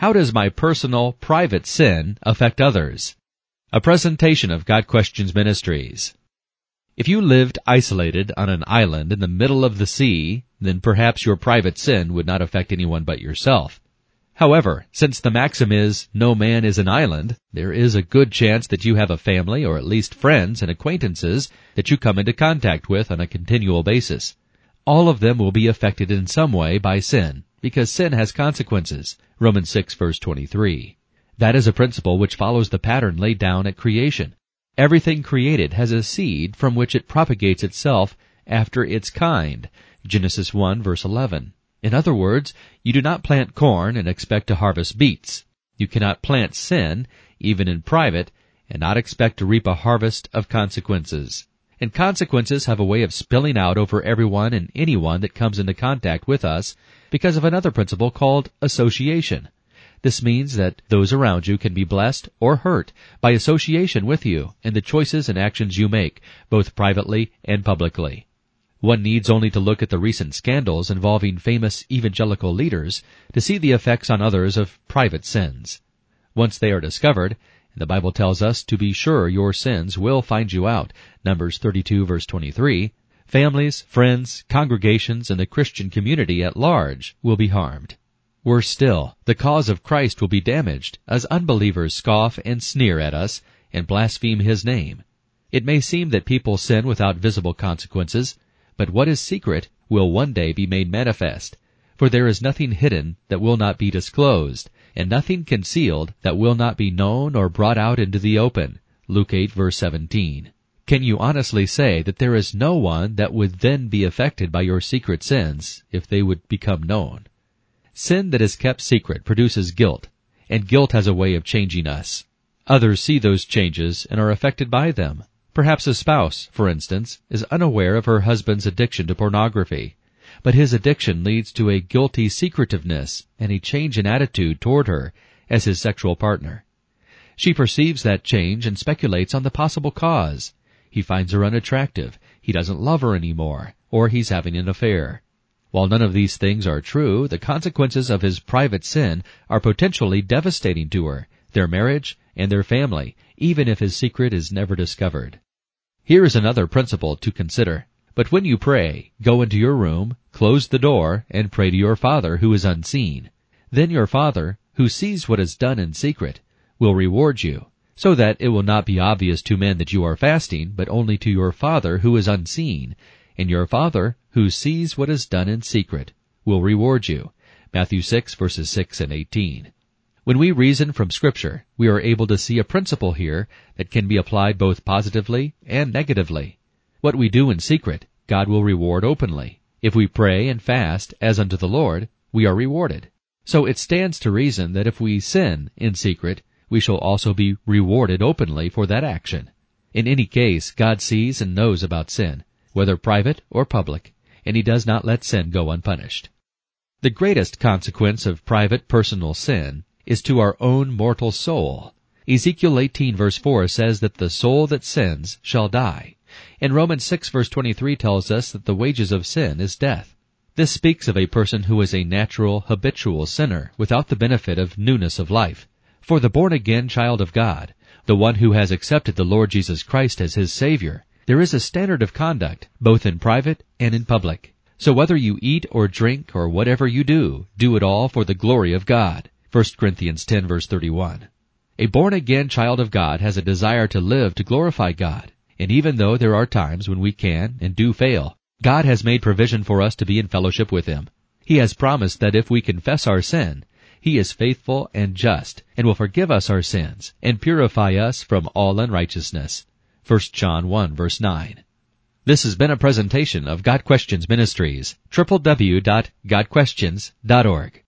How does my personal, private sin affect others? A presentation of Got Questions Ministries. If you lived isolated on an island in the middle of the sea, then perhaps your private sin would not affect anyone but yourself. However, since the maxim is, no man is an island, there is a good chance that you have a family or at least friends and acquaintances that you come into contact with on a continual basis. All of them will be affected in some way by sin, because sin has consequences. Romans 6 verse 23. That is a principle which follows the pattern laid down at creation. Everything created has a seed from which it propagates itself after its kind. Genesis 1 verse 11. In other words, you do not plant corn and expect to harvest beets. You cannot plant sin, even in private, and not expect to reap a harvest of consequences. And consequences have a way of spilling out over everyone and anyone that comes into contact with us because of another principle called association. This means that those around you can be blessed or hurt by association with you and the choices and actions you make, both privately and publicly. One needs only to look at the recent scandals involving famous evangelical leaders to see the effects on others of private sins. Once they are discovered, the Bible tells us to be sure your sins will find you out, Numbers 32 verse 23, families, friends, congregations, and the Christian community at large will be harmed. Worse still, the cause of Christ will be damaged as unbelievers scoff and sneer at us and blaspheme His name. It may seem that people sin without visible consequences, but what is secret will one day be made manifest. For there is nothing hidden that will not be disclosed, and nothing concealed that will not be known or brought out into the open. Luke 8 verse 17. Can you honestly say that there is no one that would then be affected by your secret sins if they would become known? Sin that is kept secret produces guilt, and guilt has a way of changing us. Others see those changes and are affected by them. Perhaps a spouse, for instance, is unaware of her husband's addiction to pornography, but his addiction leads to a guilty secretiveness and a change in attitude toward her as his sexual partner. She perceives that change and speculates on the possible cause. He finds her unattractive, he doesn't love her anymore, or he's having an affair. While none of these things are true, the consequences of his private sin are potentially devastating to her, their marriage, and their family, even if his secret is never discovered. Here is another principle to consider. But when you pray, go into your room, close the door, and pray to your Father who is unseen. Then your Father, who sees what is done in secret, will reward you, so that it will not be obvious to men that you are fasting, but only to your Father who is unseen. And your Father, who sees what is done in secret, will reward you. Matthew 6 verses 6 and 18. When we reason from Scripture, we are able to see a principle here that can be applied both positively and negatively. What we do in secret, God will reward openly. If we pray and fast as unto the Lord, we are rewarded. So it stands to reason that if we sin in secret, we shall also be rewarded openly for that action. In any case, God sees and knows about sin, whether private or public, and He does not let sin go unpunished. The greatest consequence of private personal sin is to our own mortal soul. Ezekiel 18 verse 4 says that the soul that sins shall die. And Romans 6 verse 23 tells us that the wages of sin is death. This speaks of a person who is a natural, habitual sinner without the benefit of newness of life. For the born again child of God, the one who has accepted the Lord Jesus Christ as his Savior, there is a standard of conduct, both in private and in public. So whether you eat or drink or whatever you do, do it all for the glory of God. 1 Corinthians 10 verse 31. A born again child of God has a desire to live to glorify God. And even though there are times when we can and do fail, God has made provision for us to be in fellowship with Him. He has promised that if we confess our sin, He is faithful and just and will forgive us our sins and purify us from all unrighteousness. 1 John 1 verse 9. This has been a presentation of Got Questions Ministries, www.gotquestions.org.